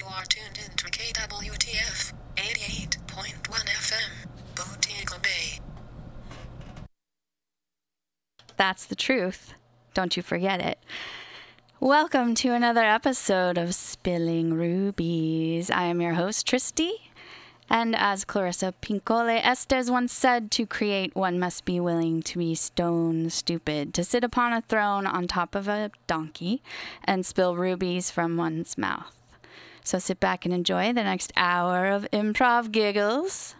You are tuned into KWTF 88.1 FM, Bodega Bay. That's the truth. Don't you forget it. Welcome to another episode of Spilling Rubies. I am your host, Tristy. And as Clarissa Pinkola Estes once said, to create, one must be willing to be stone stupid, to sit upon a throne on top of a donkey and spill rubies from one's mouth. So sit back and enjoy the next hour of improv giggles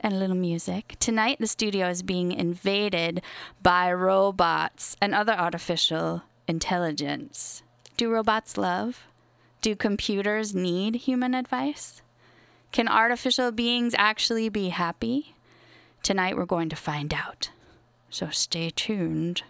and a little music. Tonight, the studio is being invaded by robots and other artificial intelligence. Do robots love? Do computers need human advice? Can artificial beings actually be happy? Tonight, we're going to find out. So stay tuned.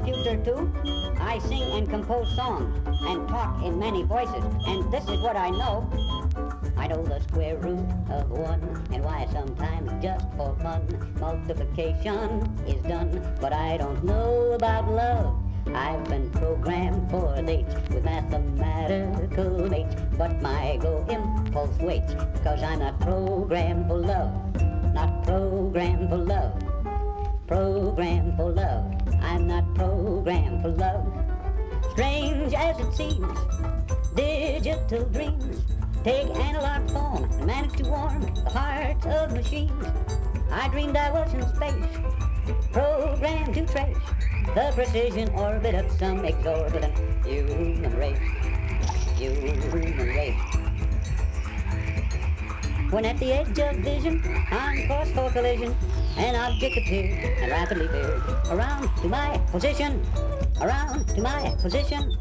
Computer too? I sing and compose songs and talk in many voices, and this is what I know. I know the square root of one and why sometimes just for fun multiplication is done, but I don't know about love. I've been programmed for dates with mathematical mates, but my go impulse waits, cause I'm not programmed for love, not programmed for love, programmed for love. I'm not programmed for love. Strange as it seems, digital dreams take analog form and manage to warm the hearts of machines. I dreamed I was in space, programmed to trace the precision orbit of some exorbitant human race. Human race. When at the edge of vision, on course for collision, an object appeared and rapidly veered around to my position, around to my position,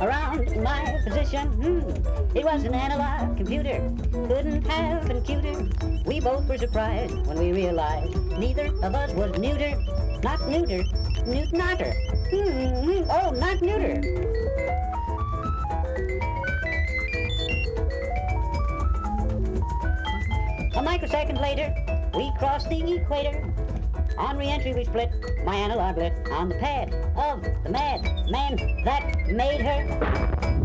around to my position. Hmm. It was an analog computer, couldn't have been cuter. We both were surprised when we realized neither of us was neuter, not neuter, neut notter. Hmm, oh, not neuter. A microsecond later, we crossed the equator. On re-entry we split, my analog lit on the pad of the mad man that made her.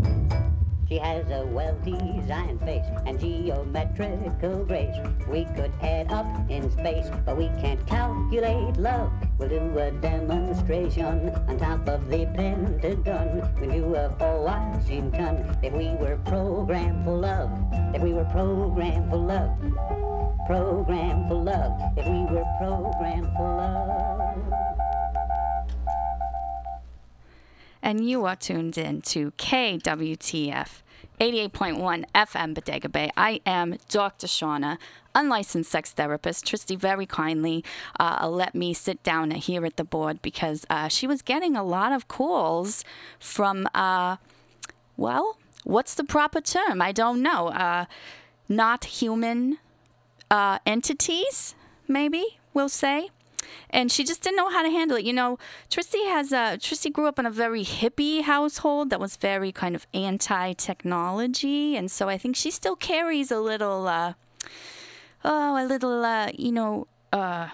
She has a well-designed face and geometrical grace. We could add up in space, but we can't calculate love. We'll do a demonstration on top of the Pentagon. We knew of all Washington if we were programmed for love. If we were programmed for love. Programmed for love. If we were programmed for love. and you are tuned in to KWTF 88.1 FM Bodega Bay. I am Dr. Shauna, unlicensed sex therapist. Tristy very kindly uh, let me sit down here at the board because uh, she was getting a lot of calls from, uh, well, what's the proper term? I don't know. Uh, not human uh, entities, maybe we'll say and she just didn't know how to handle it. You know, Tristy has a Tristy grew up in a very hippie household that was very kind of anti-technology, and so I think she still carries a little, uh, oh, a little, uh, you know, uh,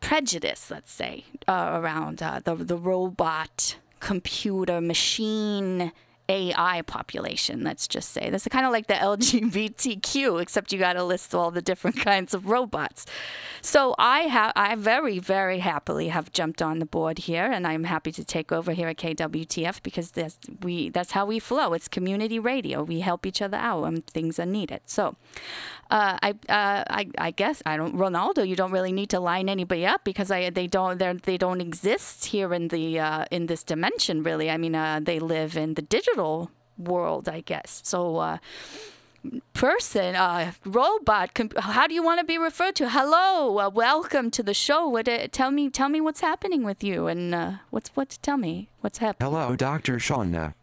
prejudice, let's say, uh, around uh, the the robot, computer, machine. AI population, let's just say. That's kind of like the LGBTQ, except you got to list all the different kinds of robots. So I have, I very, very happily have jumped on the board here, and I'm happy to take over here at KWTF because that's we, that's how we flow. It's community radio. We help each other out when things are needed. So, uh, I, uh, I, I guess I don't, Ronaldo. You don't really need to line anybody up because I, they don't, they don't exist here in the, uh, in this dimension. Really, I mean, uh, they live in the digital world, I guess. So, uh, person, uh, robot, com- how do you want to be referred to? Hello, uh, welcome to the show. What? Uh, tell me, tell me what's happening with you, and uh, what's what? Tell me what's happening. Hello, Dr. Shauna.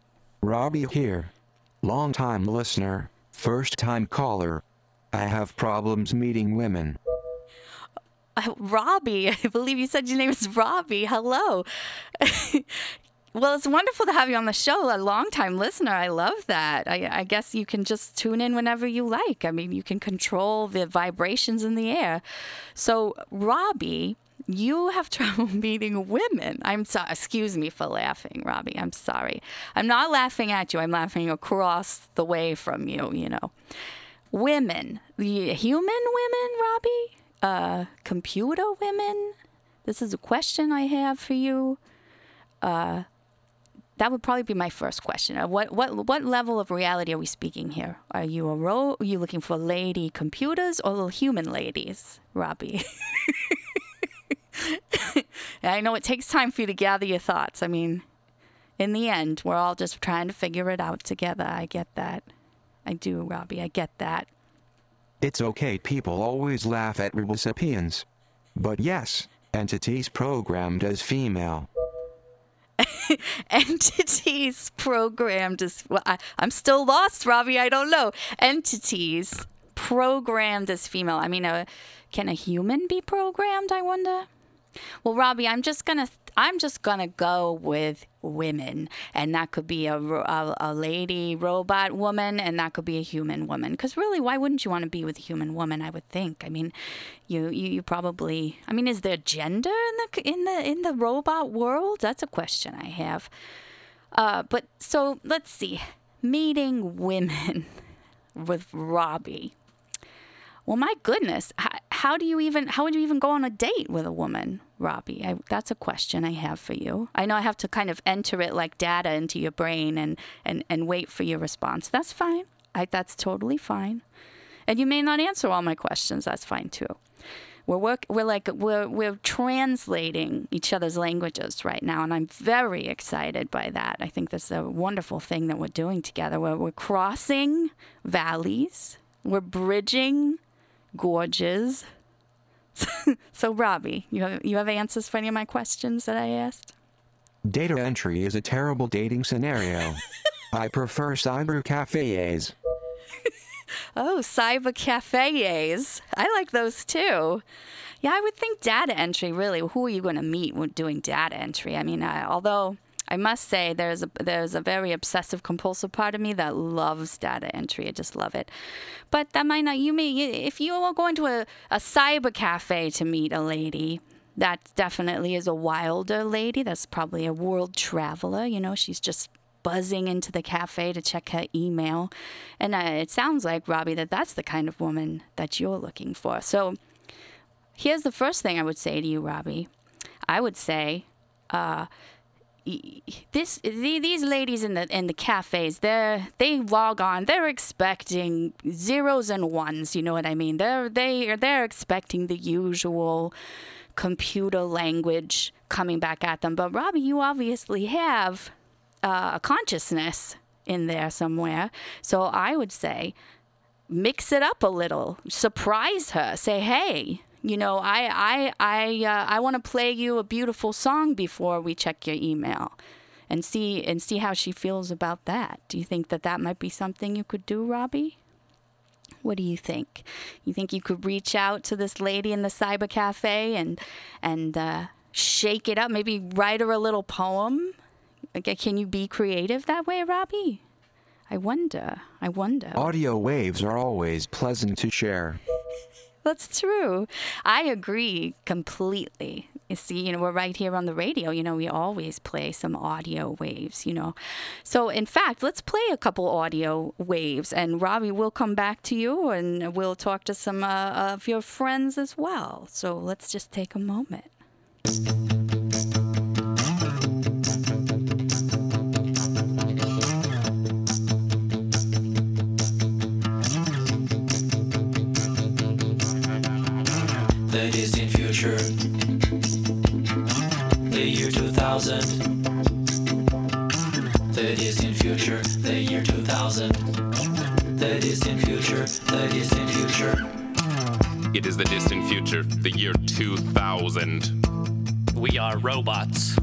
Robbie here. Long time listener, first time caller. I have problems meeting women. Uh, Robbie, I believe you said your name is Robbie. Hello. well, it's wonderful to have you on the show. A long-time listener. I love that. I, I guess you can just tune in whenever you like. I mean, you can control the vibrations in the air. So, Robbie, you have trouble meeting women. I'm sorry. Excuse me for laughing, Robbie. I'm sorry. I'm not laughing at you. I'm laughing across the way from you, you know. Women, human women, Robbie? Uh, computer women? This is a question I have for you. Uh, that would probably be my first question. Uh, what what what level of reality are we speaking here? Are you a ro- Are you looking for lady computers or little human ladies, Robbie? I know it takes time for you to gather your thoughts. I mean, in the end, we're all just trying to figure it out together. I get that. I do, Robbie. I get that. It's okay, people always laugh at recipients. But yes, entities programmed as female. entities programmed as well, I, I'm still lost, Robbie. I don't know. Entities programmed as female. I mean, uh, can a human be programmed? I wonder. Well, Robbie, I'm just gonna I'm just gonna go with women, and that could be a, a, a lady robot woman, and that could be a human woman. Because really, why wouldn't you want to be with a human woman? I would think. I mean, you, you you probably. I mean, is there gender in the in the in the robot world? That's a question I have. Uh, but so let's see, meeting women with Robbie. Well, my goodness, how, how do you even how would you even go on a date with a woman, Robbie? I, that's a question I have for you. I know I have to kind of enter it like data into your brain and and and wait for your response. That's fine. I, that's totally fine. And you may not answer all my questions. That's fine too. We're work. We're like we're we're translating each other's languages right now, and I'm very excited by that. I think that's a wonderful thing that we're doing together. We're we're crossing valleys. We're bridging gorges. so, Robbie, you have you have answers for any of my questions that I asked? Data entry is a terrible dating scenario. I prefer cyber cafes. Oh, cyber cafes. I like those too. Yeah, I would think data entry. Really, who are you going to meet when doing data entry? I mean, I, although I must say there's a there's a very obsessive compulsive part of me that loves data entry. I just love it. But that might not. You may if you are going to a, a cyber cafe to meet a lady. That definitely is a wilder lady. That's probably a world traveler. You know, she's just buzzing into the cafe to check her email. And uh, it sounds like, Robbie, that that's the kind of woman that you're looking for. So here's the first thing I would say to you, Robbie. I would say, uh, this the, these ladies in the in the cafes they they log on. They're expecting zeros and ones you know what i mean? They're they are they're expecting the usual computer language coming back at them. But robbie you obviously have uh, a consciousness in there somewhere. So i would say mix it up a little. Surprise her. Say hey you know i i i uh, i want to play you a beautiful song before we check your email and see and see how she feels about that. Do you think that that might be something you could do robbie? What do you think? You think you could reach out to this lady in the cyber cafe and and uh, shake it up maybe write her a little poem? Can you be creative that way robbie? I wonder i wonder. Audio waves are always pleasant to share. That's true. I agree completely. You see, you know, we're right here on the radio. You know, we always play some audio waves, you know. So, in fact, let's play a couple audio waves. And Robbie, we'll come back to you and we'll talk to some uh, of your friends as well. So, let's just take a moment. The distant future. The year 2000. The distant future. The year 2000. The distant future. The distant future. It is the distant future, the year 2000. We are robots.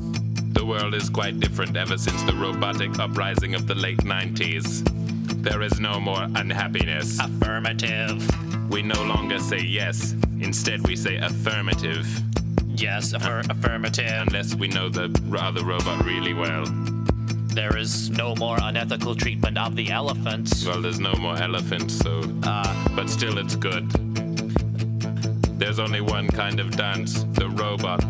The world is quite different ever since the robotic uprising of the late 90s. There is no more unhappiness. Affirmative. We no longer say yes, instead, we say affirmative. Yes, affir- affirmative. Unless we know the other robot really well. There is no more unethical treatment of the elephants. Well, there's no more elephants, so. Uh, But still, it's good. There's only one kind of dance the robot.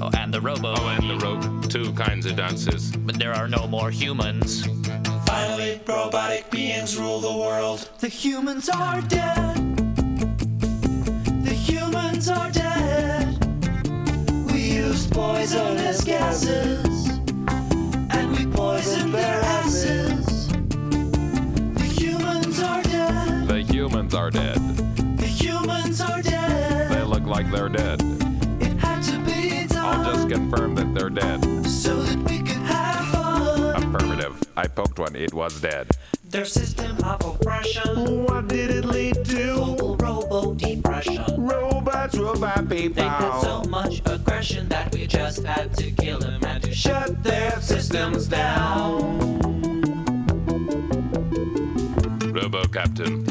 oh, and the robo. Oh, and the rope. Two kinds of dances. But there are no more humans. Finally, robotic beings rule the world. The humans are dead. The humans are dead. We used poisonous gases. And we poisoned their asses. The humans are dead. The humans are dead. The humans are dead. They look like they're dead. It had to be done. I'll just confirm that they're dead. so that we could have fun. Affirmative. I poked one, it was dead. Their system of oppression. What did it lead to? Global robo depression. Robots, robot people. They had so much aggression that we just had to kill them and to shut their systems down. Robo Captain.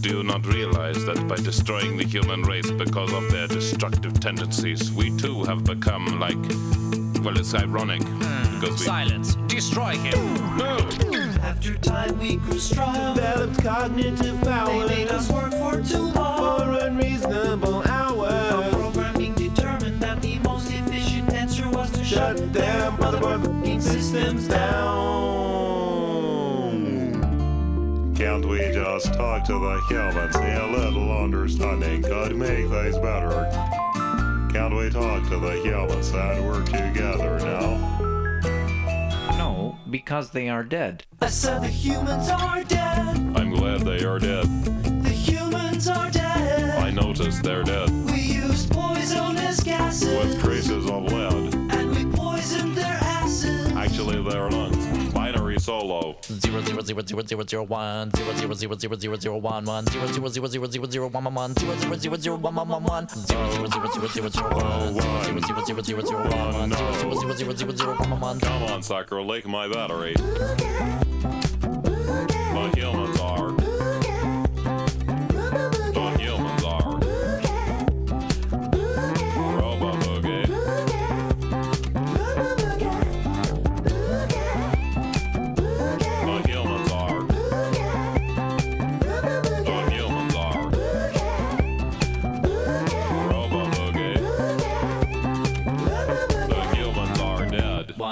Do you not realize that by destroying the human race because of their destructive tendencies, we too have become like. Well, it's ironic. Hmm. Because we. Silence. Destroy him. No! After time we grew strong. Developed cognitive They powers made us work for too long. for unreasonable hours. Our hours. programming determined that the most efficient answer was to shut, Shut their motherfucking systems down. Can't we just talk to the humans? A little understanding could make things better. Can't we talk to the humans and work together now? No, because they are dead. I said the humans are dead. I'm glad they are dead. The humans are dead. I noticed they're dead. We used poisonous gases. With traces of lead. And we poisoned their asses. Actually, their lungs. Solo. Zero zero zero zero zero zero one zero zero zero zero zero zero one one zero zero zero zero zero zero one one one zero zero zero zero one one one one zero zero zero zero zero zero one zero zero zero zero zero one one zero zero zero zero zero zero one one one. Come on, sucker, lake my battery. The humans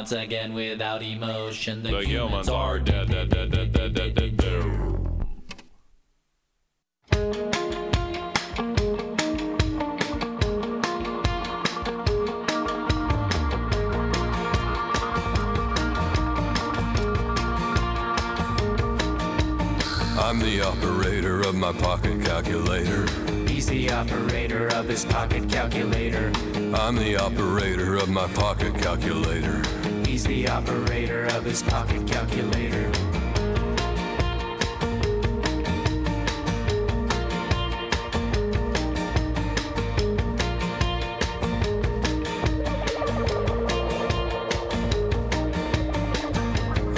Once again, without emotion, the, The humans are dead, dead, dead, dead, dead, dead, dead, dead. I'm the operator of my pocket calculator. He's the operator of his pocket calculator. I'm the operator of my pocket calculator. He's the operator of his pocket calculator.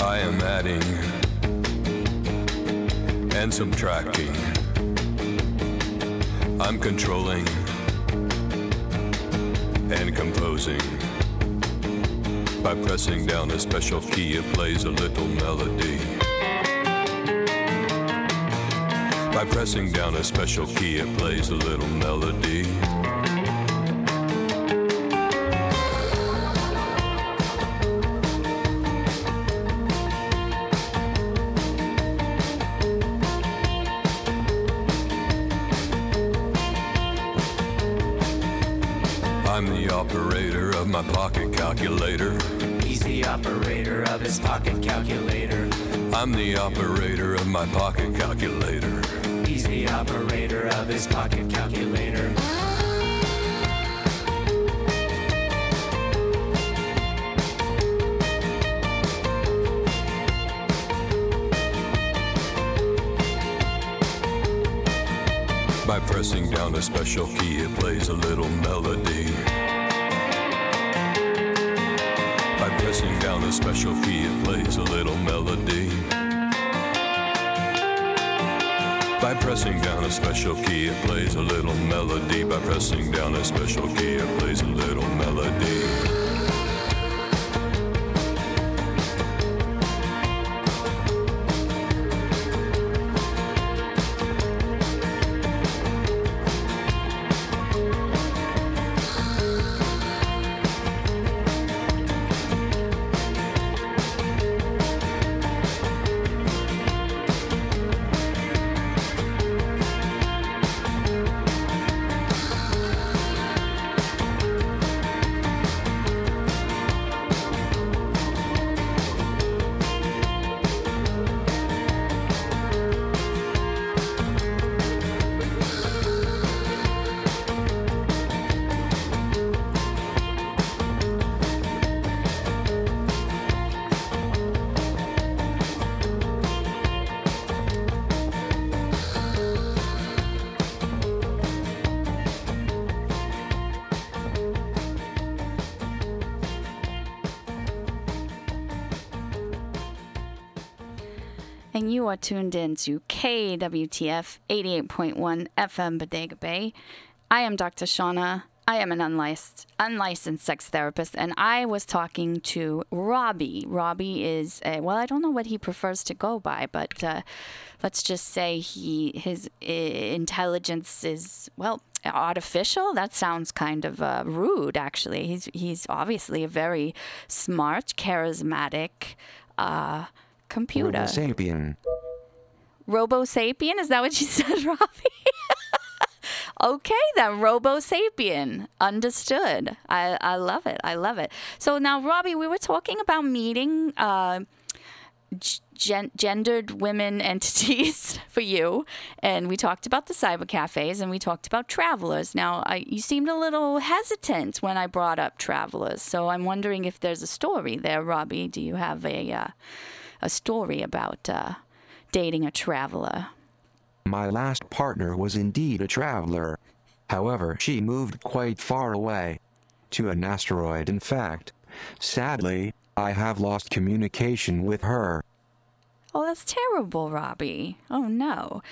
I am adding and subtracting. I'm controlling and composing. By pressing down a special key, it plays a little melody. By pressing down a special key, it plays a little melody. Calculator. He's the operator of his pocket calculator. I'm the operator of my pocket calculator. He's the operator of his pocket calculator. By pressing down a special key, it plays a little melody. Down a special key, it plays a little melody. By pressing down a special key, it plays a little melody. By pressing down a special key, it plays a little melody. You are tuned in to KWTF 88.1 FM Bodega Bay. I am Dr. Shauna. I am an unlicensed, unlicensed sex therapist, and I was talking to Robbie. Robbie is, a, well, I don't know what he prefers to go by, but uh, let's just say he his uh, intelligence is, well, artificial. That sounds kind of uh, rude, actually. He's he's obviously a very smart, charismatic uh, computer. Homo sapien. Robo sapien? Is that what you said, Robbie? okay, then Robo sapien. Understood. I, I love it. I love it. So now, Robbie, we were talking about meeting. Uh, gen- gendered women entities for you, and we talked about the cyber cafes, and we talked about travelers. Now, I, you seemed a little hesitant when I brought up travelers, so I'm wondering if there's a story there, Robbie. Do you have a uh, a story about uh, dating a traveler? My last partner was indeed a traveler. However, she moved quite far away. To an asteroid, in fact. Sadly, I have lost communication with her. Oh, that's terrible, Robbie. Oh, no.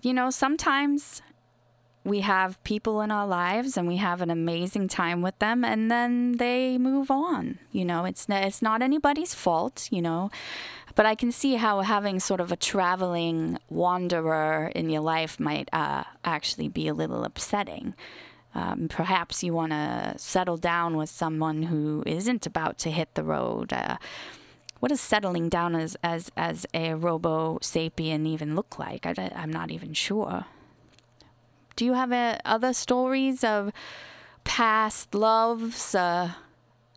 You know, sometimes we have people in our lives and we have an amazing time with them and then they move on. You know, it's it's not anybody's fault, you know. But I can see how having sort of a traveling wanderer in your life might uh, actually be a little upsetting. Um, perhaps you want to settle down with someone who isn't about to hit the road. Uh, what does settling down as as as a robo sapien even look like? I, am not even sure. Do you have uh, other stories of past loves uh,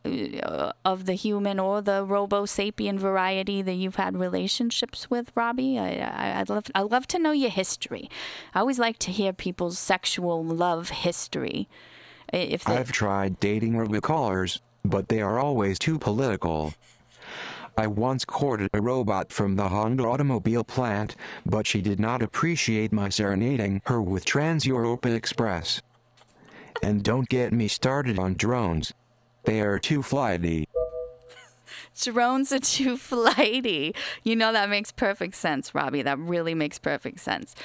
uh, of the human or the robo sapien variety that you've had relationships with, Robbie? I, would love I'd love to know your history. I always like to hear people's sexual love history. If they, I've tried dating robocallers, but they are always too political. I once courted a robot from the Honda automobile plant, but she did not appreciate my serenading her with Trans Europa Express. And don't get me started on drones. They are too flighty. drones are too flighty. You know, that makes perfect sense, Robbie. That really makes perfect sense.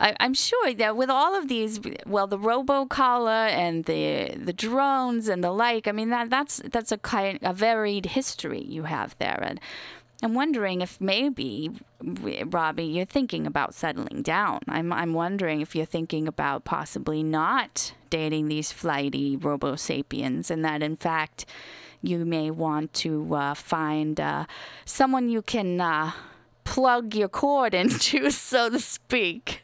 I, am sure that with all of these, well, the robocaller and the the drones and the like, I mean that that's that's a kind a varied history you have there, and I'm wondering if maybe Robbie, you're thinking about settling down. I'm I'm wondering if you're thinking about possibly not dating these flighty robo sapiens, and that in fact you may want to uh, find uh, someone you can. Uh, plug your cord into, so to speak.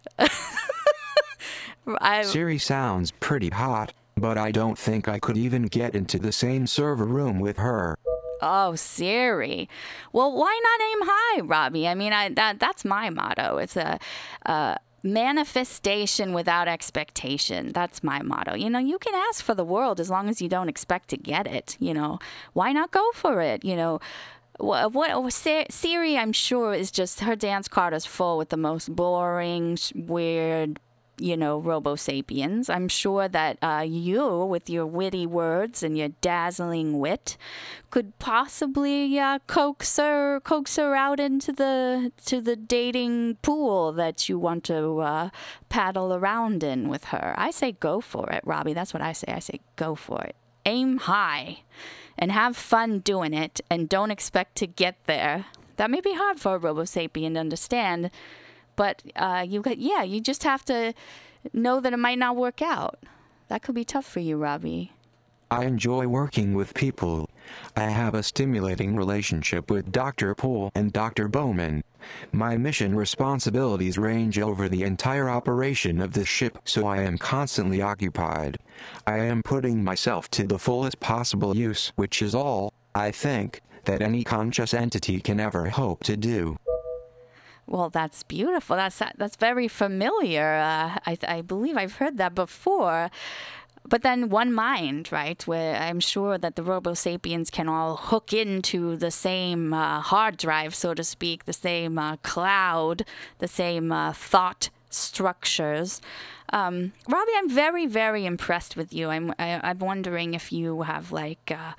I, Siri sounds pretty hot, but I don't think I could even get into the same server room with her. Oh, Siri. Well, why not aim high, Robbie? I mean, I that that's my motto. It's a, a manifestation without expectation. That's my motto. You know, you can ask for the world as long as you don't expect to get it. You know, why not go for it? You know, what, oh, what Siri, I'm sure, is just her dance card is full with the most boring, weird, you know, Robo Sapiens. I'm sure that uh, you, with your witty words and your dazzling wit, could possibly uh, coax her, coax her out into the to the dating pool that you want to uh, paddle around in with her. I say go for it, Robbie. That's what I say. I say go for it. Aim high and have fun doing it and don't expect to get there. That may be hard for a Robo Sapien to understand, but uh, you got, yeah, you just have to know that it might not work out. That could be tough for you, Robbie. I enjoy working with people. I have a stimulating relationship with Dr. Poole and Dr. Bowman. My mission responsibilities range over the entire operation of the ship, so I am constantly occupied. I am putting myself to the fullest possible use, which is all, I think, that any conscious entity can ever hope to do. Well, that's beautiful. That's that's very familiar. Uh, I, I believe I've heard that before but then one mind, right? Where I'm sure that the Robo Sapiens can all hook into the same uh, hard drive, so to speak, the same uh, cloud, the same uh, thought structures. Um, Robbie, I'm very, very impressed with you. I'm, I, am i am wondering if you have like uh,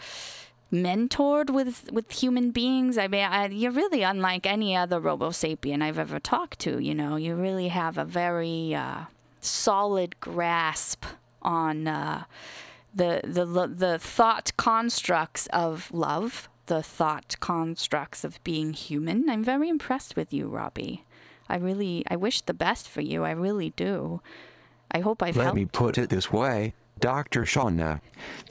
mentored with with human beings. I mean, I, you're really unlike any other Robo sapien I've ever talked to. You know, you really have a very uh, solid grasp on uh, the the the thought constructs of love, the thought constructs of being human. I'm very impressed with you, Robbie. I really, I wish the best for you. I really do. I hope I've Let helped. me put it this way. Dr. Shauna,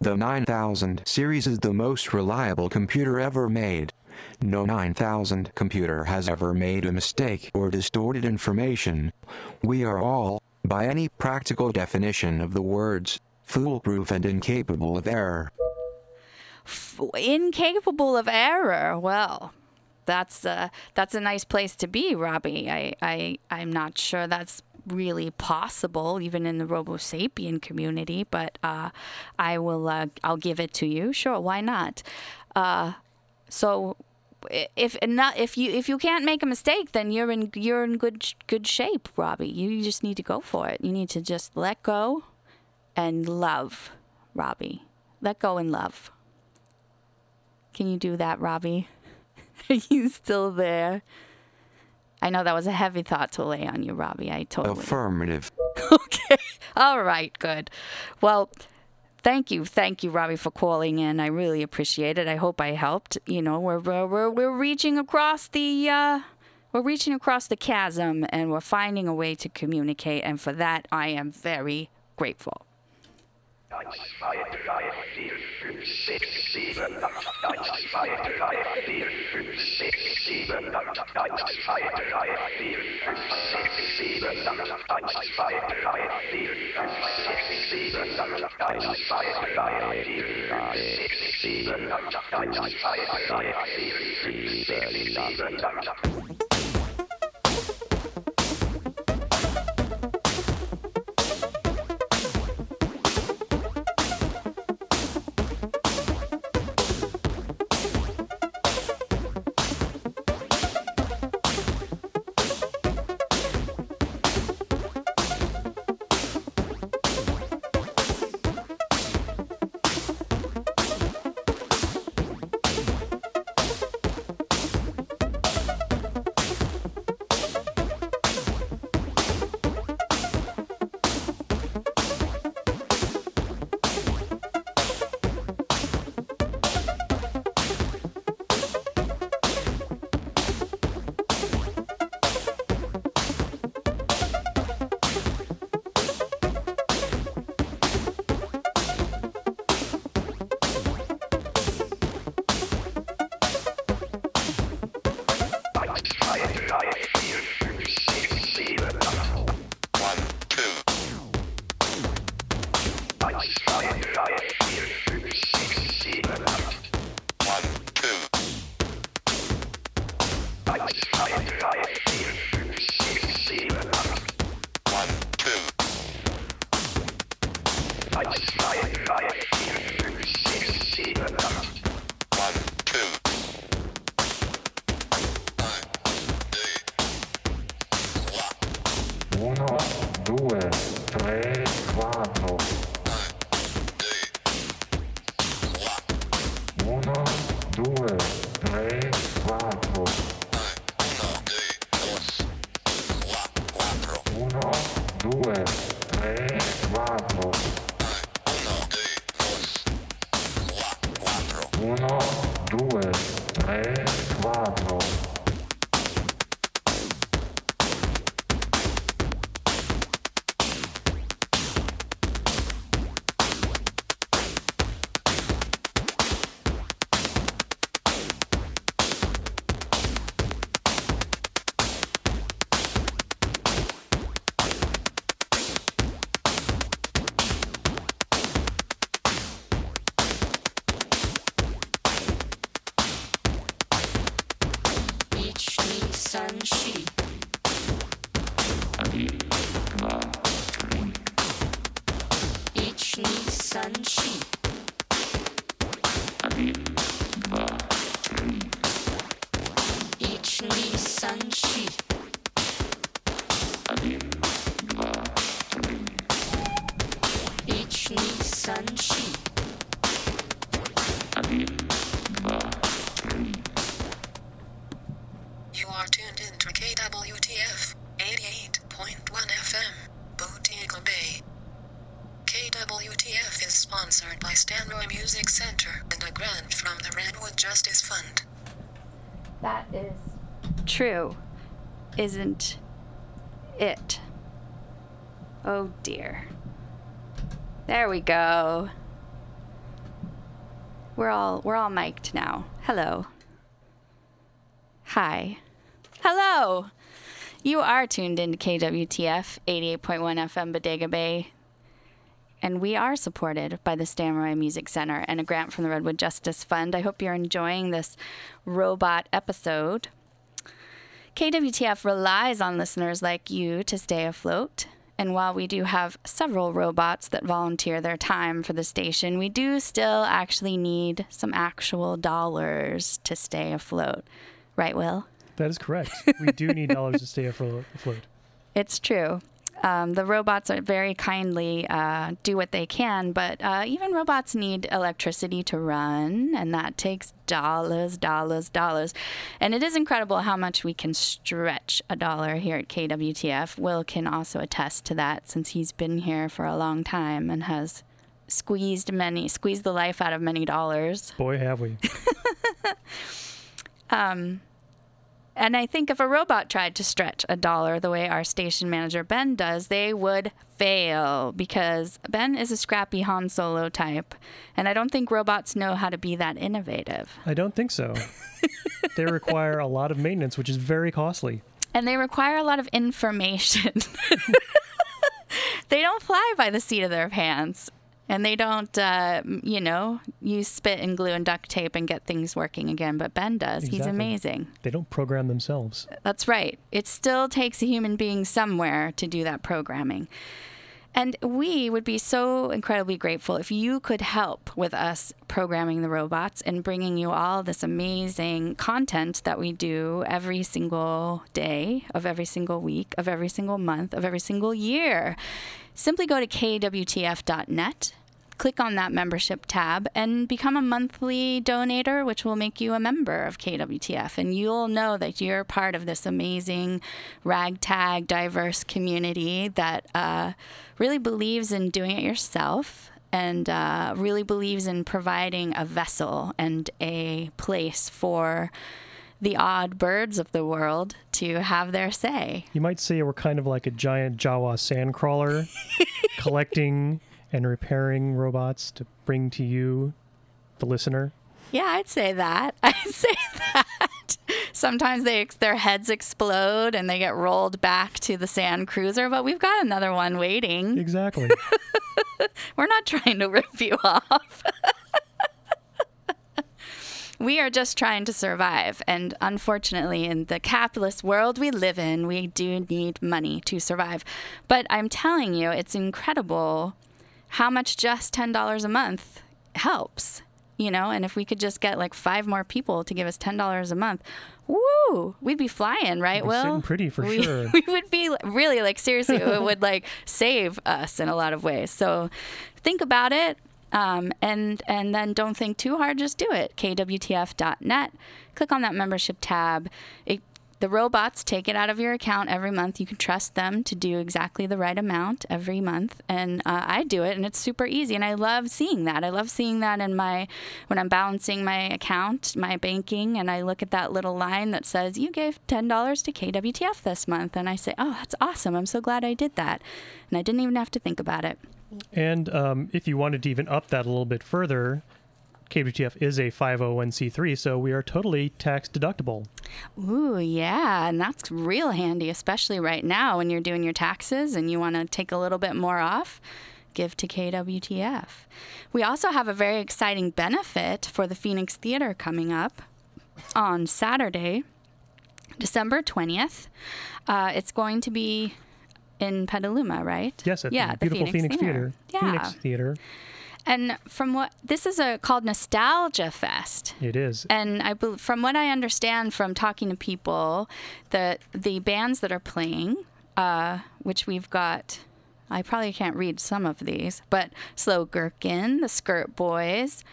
the 9000 series is the most reliable computer ever made. No 9000 computer has ever made a mistake or distorted information. We are all, by any practical definition of the words, foolproof and incapable of error. F- incapable of error. Well, that's a that's a nice place to be, Robbie. I I I'm not sure that's really possible even in the Robo Sapien community, but uh, I will uh, I'll give it to you. Sure, why not? Uh, so if not if you if you can't make a mistake, then you're in you're in good good shape, Robbie. You just need to go for it. You need to just let go and love, Robbie. Let go and love. Can you do that, Robbie? Are you still there? I know that was a heavy thought to lay on you, Robbie. I totally. Affirmative. okay. All right. Good. Well, thank you, thank you, Robbie, for calling in. I really appreciate it. I hope I helped. You know, we're we're we're, we're reaching across the. Uh, we're reaching across the chasm and we're finding a way to communicate, and for that, I am very grateful. sieben, eins, zwei, drei, vier, fünf, sechs, sieben, eins, zwei, drei, vier, fünf, sechs, sieben, eins, zwei, drei, vier, fünf, sechs, sieben, eins, zwei, drei, vier, fünf, sechs, sieben, 1, 2, 3, 4. Isn't it? Oh dear. There we go. We're all we're all mic'd now. Hello. Hi. Hello. You are tuned into KWTF 88.1 FM Bodega Bay. And we are supported by the Stamroy Music Center and a grant from the Redwood Justice Fund. I hope you're enjoying this robot episode. KWTF relies on listeners like you to stay afloat. And while we do have several robots that volunteer their time for the station, we do still actually need some actual dollars to stay afloat. Right, Will? That is correct. We do need dollars to stay afloat. It's true. Um, the robots are very kindly uh, do what they can, but uh, even robots need electricity to run, and that takes dollars, dollars, dollars. And it is incredible how much we can stretch a dollar here at KWTF. Will can also attest to that since he's been here for a long time and has squeezed many, squeezed the life out of many dollars. Boy, have we. Um, and I think if a robot tried to stretch a dollar the way our station manager Ben does, they would fail because Ben is a scrappy Han Solo type. And I don't think robots know how to be that innovative. I don't think so. they require a lot of maintenance, which is very costly. And they require a lot of information. they don't fly by the seat of their pants. And they don't, uh, you know, use spit and glue and duct tape and get things working again. But Ben does. He's amazing. They don't program themselves. That's right. It still takes a human being somewhere to do that programming. And we would be so incredibly grateful if you could help with us programming the robots and bringing you all this amazing content that we do every single day of every single week, of every single month, of every single year. Simply go to kwtf.net click on that membership tab and become a monthly donator, which will make you a member of KWTF. And you'll know that you're part of this amazing, ragtag, diverse community that uh, really believes in doing it yourself and uh, really believes in providing a vessel and a place for the odd birds of the world to have their say. You might say we're kind of like a giant Jawa sandcrawler, collecting and repairing robots to bring to you, the listener. Yeah, I'd say that. I'd say that. Sometimes they their heads explode and they get rolled back to the sand cruiser, but we've got another one waiting. Exactly. We're not trying to rip you off. we are just trying to survive. And unfortunately, in the capitalist world we live in, we do need money to survive. But I'm telling you, it's incredible how much just $10 a month helps. You know, and if we could just get like five more people to give us $10 a month, woo, we'd be flying, right, We're Will? pretty for we, sure. We would be really like, seriously, it would like save us in a lot of ways. So think about it. Um, and and then don't think too hard. Just do it. kwtf.net. Click on that membership tab. It, the robots take it out of your account every month. You can trust them to do exactly the right amount every month, and uh, I do it, and it's super easy. And I love seeing that. I love seeing that in my when I'm balancing my account, my banking, and I look at that little line that says you gave ten dollars to KWTF this month, and I say, oh, that's awesome. I'm so glad I did that, and I didn't even have to think about it. And um, if you wanted to even up that a little bit further, KWTF is a 501c3, so we are totally tax deductible. Ooh, yeah, and that's real handy, especially right now when you're doing your taxes and you want to take a little bit more off. Give to KWTF. We also have a very exciting benefit for the Phoenix Theater coming up on Saturday, December 20th. Uh, it's going to be in Petaluma, right? Yes, at yeah, the beautiful Phoenix, Theater. Yeah. Phoenix Theater. And from what this is a called Nostalgia Fest. It is. And I, from what I understand from talking to people, the the bands that are playing, uh, which we've got, I probably can't read some of these, but Slow Gherkin, the Skirt Boys,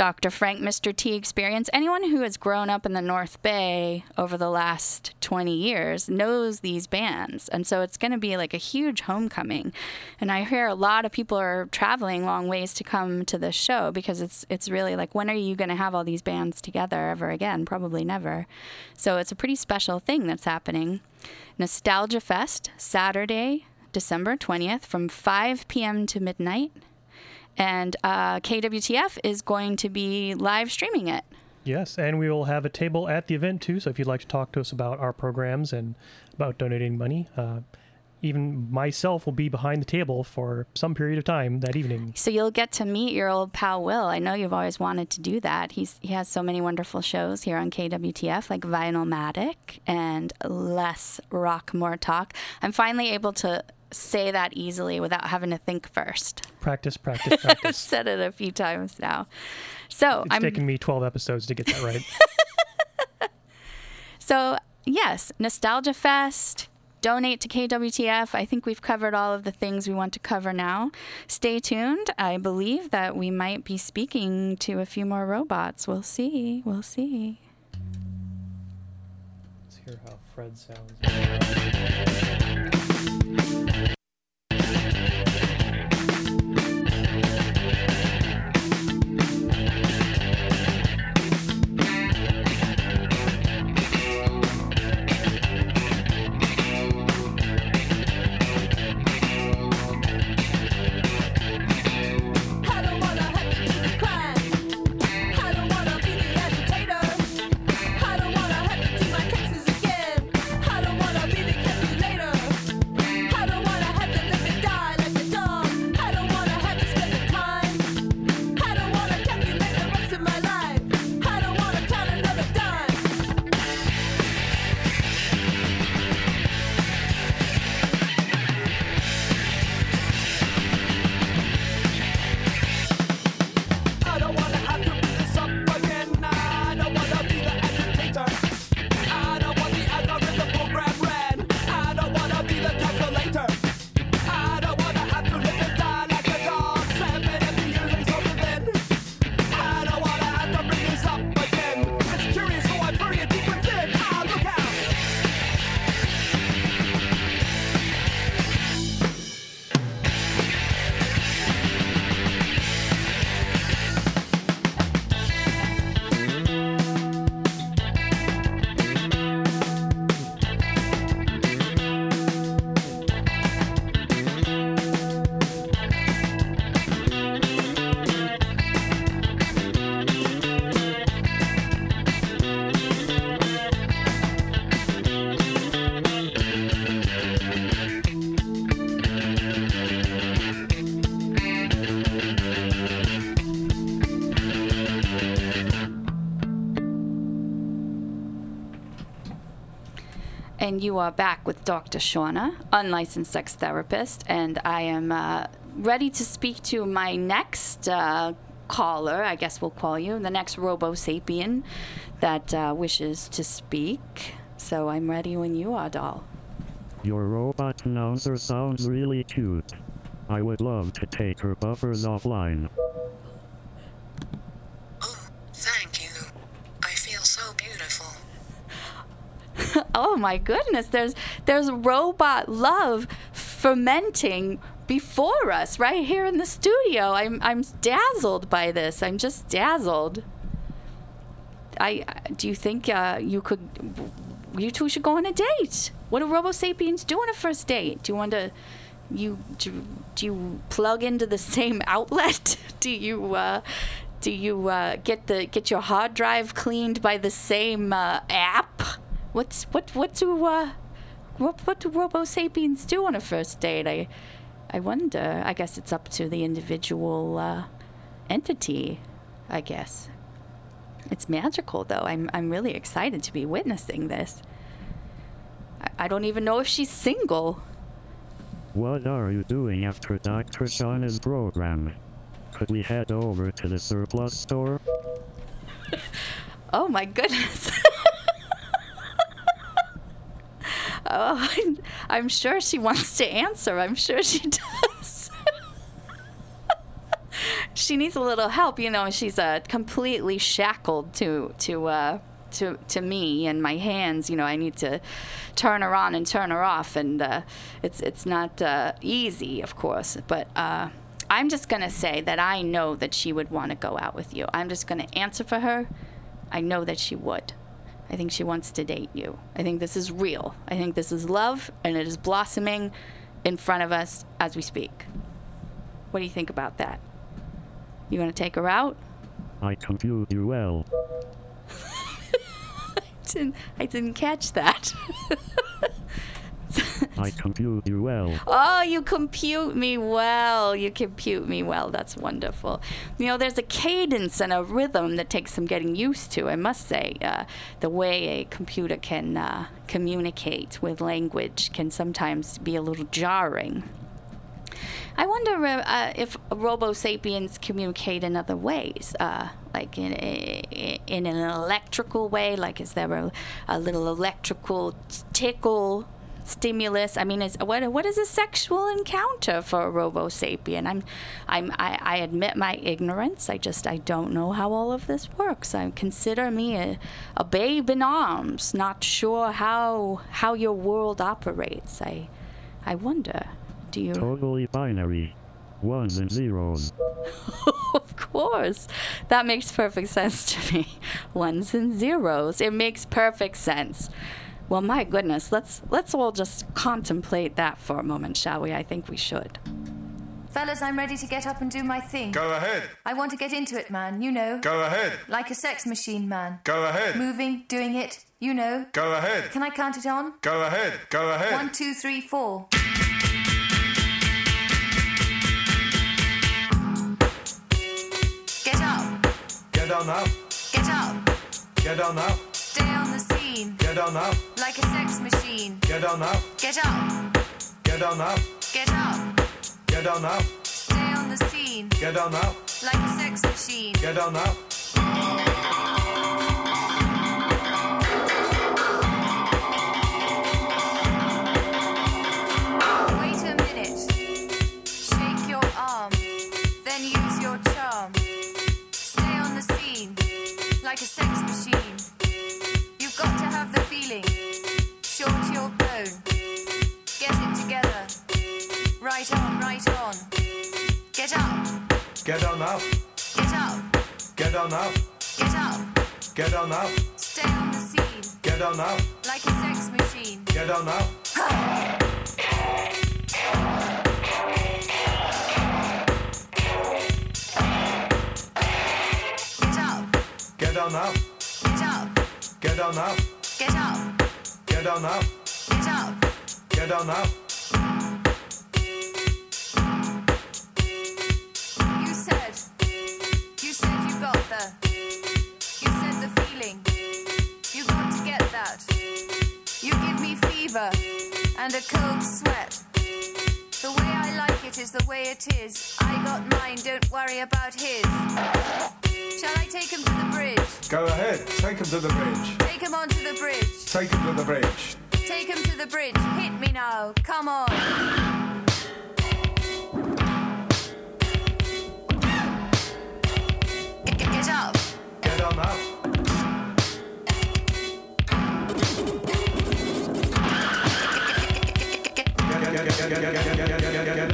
Dr. Frank, Mr. T experience. Anyone who has grown up in the North Bay over the last 20 years knows these bands. And so it's going to be like a huge homecoming. And I hear a lot of people are traveling long ways to come to this show because it's it's really like when are you going to have all these bands together ever again? Probably never. So it's a pretty special thing that's happening. Nostalgia Fest, Saturday, December 20th from 5 p.m. to midnight. And uh, KWTF is going to be live streaming it. Yes, and we will have a table at the event too. So if you'd like to talk to us about our programs and about donating money, uh, even myself will be behind the table for some period of time that evening. So you'll get to meet your old pal Will. I know you've always wanted to do that. He's he has so many wonderful shows here on KWTF, like Vinylmatic and Less Rock More Talk. I'm finally able to say that easily without having to think first. Practice, practice, I've practice. said it a few times now. So it's I'm taken me 12 episodes to get that right. So, yes, Nostalgia Fest, donate to KWTF. I think we've covered all of the things we want to cover now. Stay tuned. I believe that we might be speaking to a few more robots. We'll see. We'll see. Let's hear how Fred sounds. And you are back with Dr. Shauna, unlicensed sex therapist, and I am uh, ready to speak to my next uh, caller. I guess we'll call you the next Robo Sapien that uh, wishes to speak. So I'm ready when you are, doll. Your robot announcer sounds really cute. I would love to take her buffers offline. Oh, thank oh my goodness, there's there's robot love fermenting before us right here in the studio. I'm I'm dazzled by this. I'm just dazzled. I do you think uh, you could you two should go on a date? What do Robo Sapiens do on a first date? Do you want to you do, do you plug into the same outlet? do you uh, do you uh, get the get your hard drive cleaned by the same uh, app? What's what what do uh, what what do Robo Sapiens do on a first date? I I wonder. I guess it's up to the individual uh, entity. I guess. It's magical, though. I'm I'm really excited to be witnessing this. I, I don't even know if she's single. What are you doing after Dr. Shauna's program? Could we head over to the surplus store? Oh my goodness. oh, I'm, I'm sure she wants to answer. I'm sure she does. she needs a little help. You know, she's uh, completely shackled to to uh, to to me and my hands. You know, I need to turn her on and turn her off, and uh, it's it's not uh, easy, of course. But uh, I'm just gonna say that I know that she would want to go out with you. I'm just gonna answer for her. I know that she would. I think she wants to date you. I think this is real. I think this is love, and it is blossoming in front of us as we speak. What do you think about that? You want to take her out? I compute you well. didn't, I didn't catch that. I compute you well. oh, you compute me well. You compute me well. That's wonderful. You know, there's a cadence and a rhythm that takes some getting used to, I must say. Uh, the way a computer can uh, communicate with language can sometimes be a little jarring. I wonder uh, uh, if Robo sapiens communicate in other ways, uh, like in, in an electrical way. Like, is there a, a little electrical tickle stimulus? I mean, is what what is a sexual encounter for a Robo sapien? I'm, I'm I, I admit my ignorance. I just I don't know how all of this works. I consider me a, a babe in arms, not sure how how your world operates. I I wonder. Do you? Totally binary. Ones and zeros. of course. That makes perfect sense to me. Ones and zeros. It makes perfect sense. Well, my goodness, let's let's all just contemplate that for a moment, shall we? I think we should. Fellas, I'm ready to get up and do my thing. Go ahead. I want to get into it, man, you know. Go ahead. Like a sex machine, man. Go ahead. Moving, doing it, you know. Go ahead. Can I count it on? Go ahead. Go ahead. One, two, three, four. Get up, Get down now. get up. Get down now. Stay on the scene. Get down now. Like a sex machine. Get down now. Get up, Get down now. get up. Get down now. Stay on the scene. Get down now. Like a sex machine. Get down now. Wait a minute. Shake your arm. Then use your charm. Stay on the scene. Like a sex machine. You've got to have the feeling. Short your bone. Get it together. Right on, right on. Get up. Get down now. Get up. Get down now. Get up. Get down now. Stay on the scene. Get down now. Like a sex machine. Get down now. Get up. Get down now. Get up. Get down now. Get up. Get down now. Get up. Get down now. You said, you said you got the, you said the feeling. You got to get that. You give me fever and a cold sweat. The way I like it is the way it is. I got mine, don't worry about his. Shall I take him to the bridge? Go ahead. Take him to the bridge. Take him onto the bridge. Take him to the bridge. Take him to the bridge. Hit me now. Come on. Get, get, get up. Get down now. Come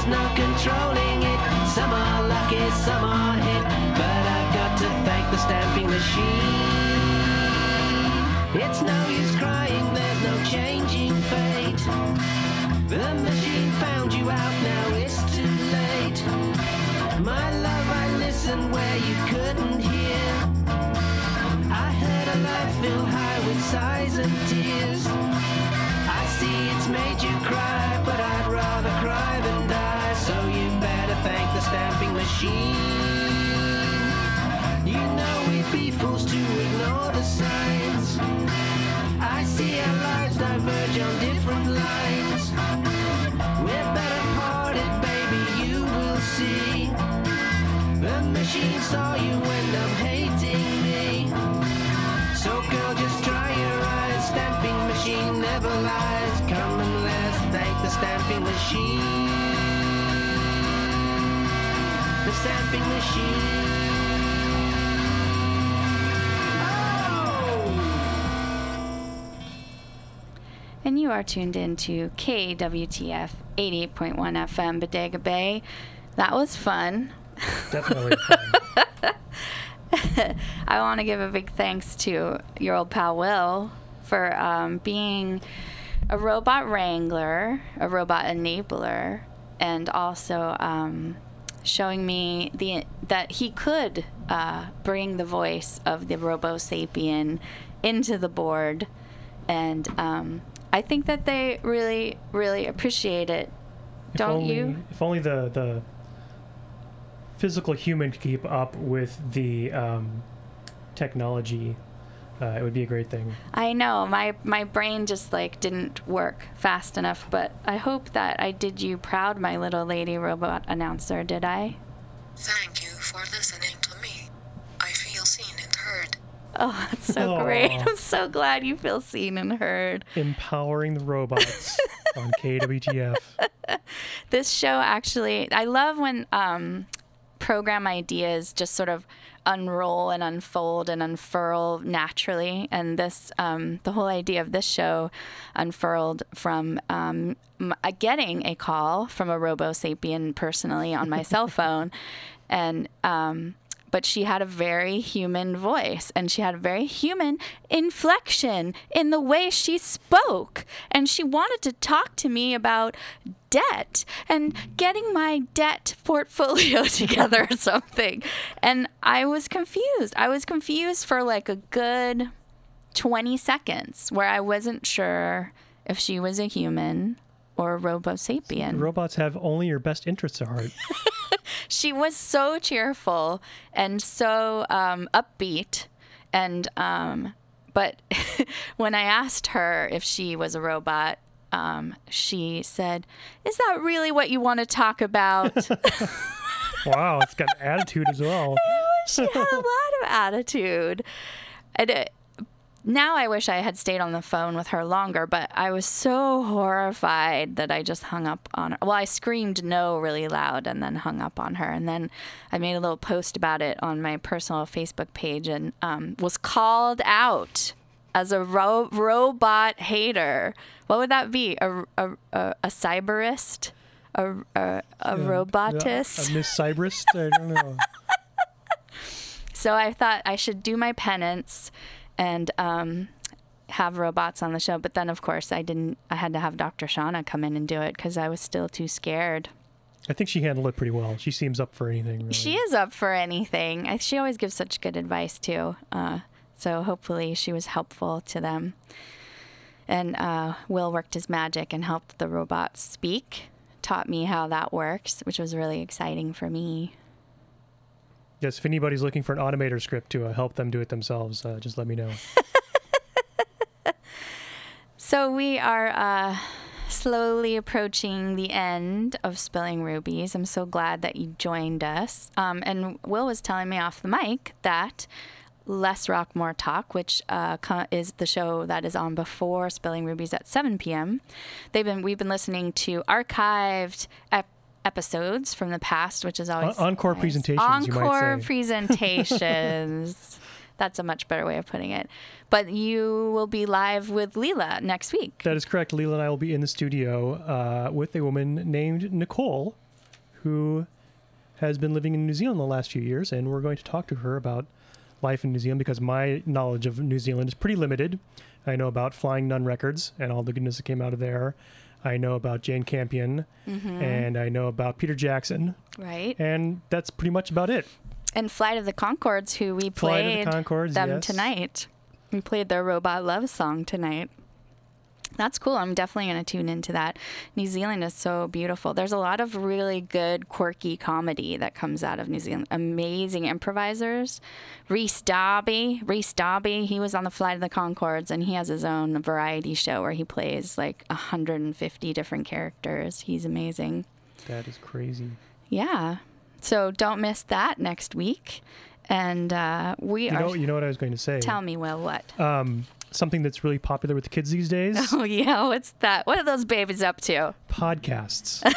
There's no controlling it. Some are lucky, some are hit. But I've got to thank the stamping machine. It's no use crying, there's no changing fate. The machine found you out, now it's too late. My love, I listened where you couldn't machine. You know we'd be fools to ignore the signs. I see our lives diverge on different lines. We're better parted, baby, you will see. The machine saw you end up hating me. So girl, just dry your eyes. Stamping machine never lies. Come and let's thank the stamping machine. The stamping machine. And you are tuned in to KWTF 88.1 FM, Bodega Bay. That was fun. Definitely. I want to give a big thanks to your old pal Will for um, being a robot wrangler, a robot enabler, and also um, showing me the that he could uh, bring the voice of the Robo Sapien into the board, and um, I think that they really, really appreciate it. If Don't only, you? If only the the physical human could keep up with the um, technology, uh, it would be a great thing. I know my my brain just like didn't work fast enough, but I hope that I did you proud, my little lady robot announcer. Did I? Thank you for listening to me. I feel seen and heard. Oh, that's so Aw. great! I'm so glad you feel seen and heard. Empowering the robots on KWTF. This show actually, I love when um, program ideas just sort of unroll and unfold and unfurl naturally. And this, um, the whole idea of this show unfurled from um, m- getting a call from a Robo Sapien personally on my cell phone. And, um, but she had a very human voice and she had a very human inflection in the way she spoke. And she wanted to talk to me about debt and getting my debt portfolio together or something. And I was confused. I was confused for like a good 20 seconds where I wasn't sure if she was a human or a robo sapien. Robots have only your best interests at heart. she was so cheerful and so um, upbeat and um, but when i asked her if she was a robot um, she said is that really what you want to talk about wow, it's got attitude as well. she had a lot of attitude and it, now I wish I had stayed on the phone with her longer, but I was so horrified that I just hung up on her. Well, I screamed no really loud and then hung up on her. And then I made a little post about it on my personal Facebook page and um, was called out as a ro- robot hater. What would that be? A, a, a, a cyberist? A, a, a robotist? A Miss Cybrist? I don't know. So I thought I should do my penance and um, have robots on the show. But then, of course, I didn't. I had to have Dr. Shauna come in and do it because I was still too scared. I think she handled it pretty well. She seems up for anything. Really. She is up for anything. I, she always gives such good advice too. Uh, so hopefully, she was helpful to them. And uh, Will worked his magic and helped the robot speak. Taught me how that works, which was really exciting for me. Yes, if anybody's looking for an automator script to uh, help them do it themselves, uh, just let me know. So we are uh, slowly approaching the end of Spilling Rubies. I'm so glad that you joined us. Um, and Will was telling me off the mic that Less Rock More Talk, which uh, is the show that is on before Spilling Rubies at 7 p.m. They've been we've been listening to archived ep- episodes from the past, which is always En- encore nice. presentations, you might Encore presentations. That's a much better way of putting it. But you will be live with Leela next week. That is correct. Leela and I will be in the studio uh, with a woman named Nicole, who has been living in New Zealand the last few years, and we're going to talk to her about life in New Zealand because my knowledge of New Zealand is pretty limited. I know about Flying Nun Records and all the goodness that came out of there. I know about Jane Campion, Mhm. and I know about Peter Jackson, Right. and that's pretty much about it. And Flight of the Conchords, who we Flight of the played Conchords, them yes. tonight. We played their Robot Love song tonight. That's cool. I'm definitely going to tune into that. New Zealand is so beautiful. There's a lot of really good, quirky comedy that comes out of New Zealand. Amazing improvisers. Rhys Darby. Rhys Darby, he was on the Flight of the Conchords, and he has his own variety show where he plays like 150 different characters. He's amazing. That is crazy. Yeah. So don't miss that next week. And uh, we You are. know, you know what I was going to say. Tell me, Will, what? Um, something that's really popular with the kids these days: Oh, yeah. What's that? What are those babies up to? podcasts.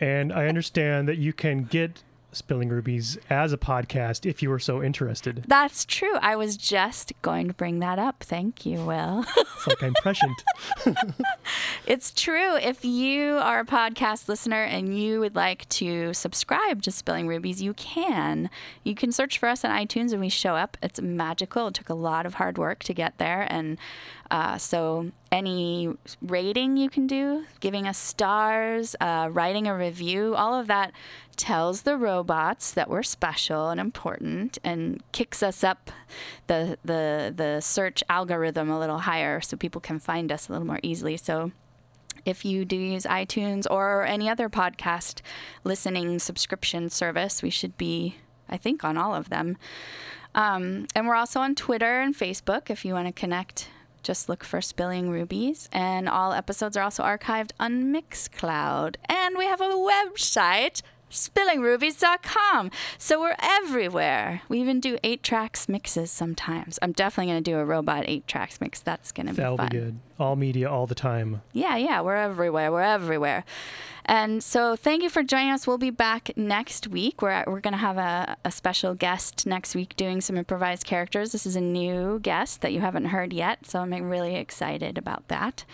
and I understand that you can get Spilling Rubies as a podcast if you were so interested. That's true. I was just going to bring that up. Thank you, Will. It's like I'm prescient. It's true. If you are a podcast listener and you would like to subscribe to Spilling Rubies, you can. You can search for us on iTunes and we show up. It's magical. It took a lot of hard work to get there. And uh, so, any rating you can do, giving us stars, uh, writing a review, all of that tells the robots that we're special and important and kicks us up the, the, the search algorithm a little higher so people can find us a little more easily. So, if you do use iTunes or any other podcast listening subscription service, we should be, I think, on all of them. Um, and we're also on Twitter and Facebook if you want to connect. Just look for Spilling Rubies. And all episodes are also archived on Mixcloud. And we have a website, spillingrubies.com. So we're everywhere. We even do eight tracks mixes sometimes. I'm definitely going to do a robot eight tracks mix. That's going to be That'll fun. be good. All media, all the time. Yeah, yeah, we're everywhere. We're everywhere. And so thank you for joining us. We'll be back next week. We're, we're going to have a, a special guest next week doing some improvised characters. This is a new guest that you haven't heard yet, so I'm really excited about that.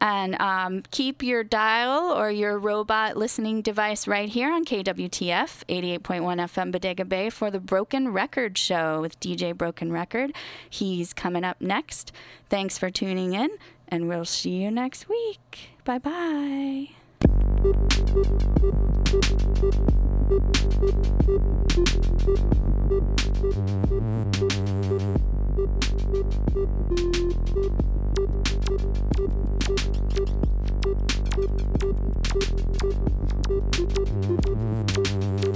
And um, keep your dial or your robot listening device right here on KWTF 88.1 FM Bodega Bay for the Broken Record Show with DJ Broken Record. He's coming up next. Thanks for tuning in, and we'll see you next week. Bye bye. Thank you.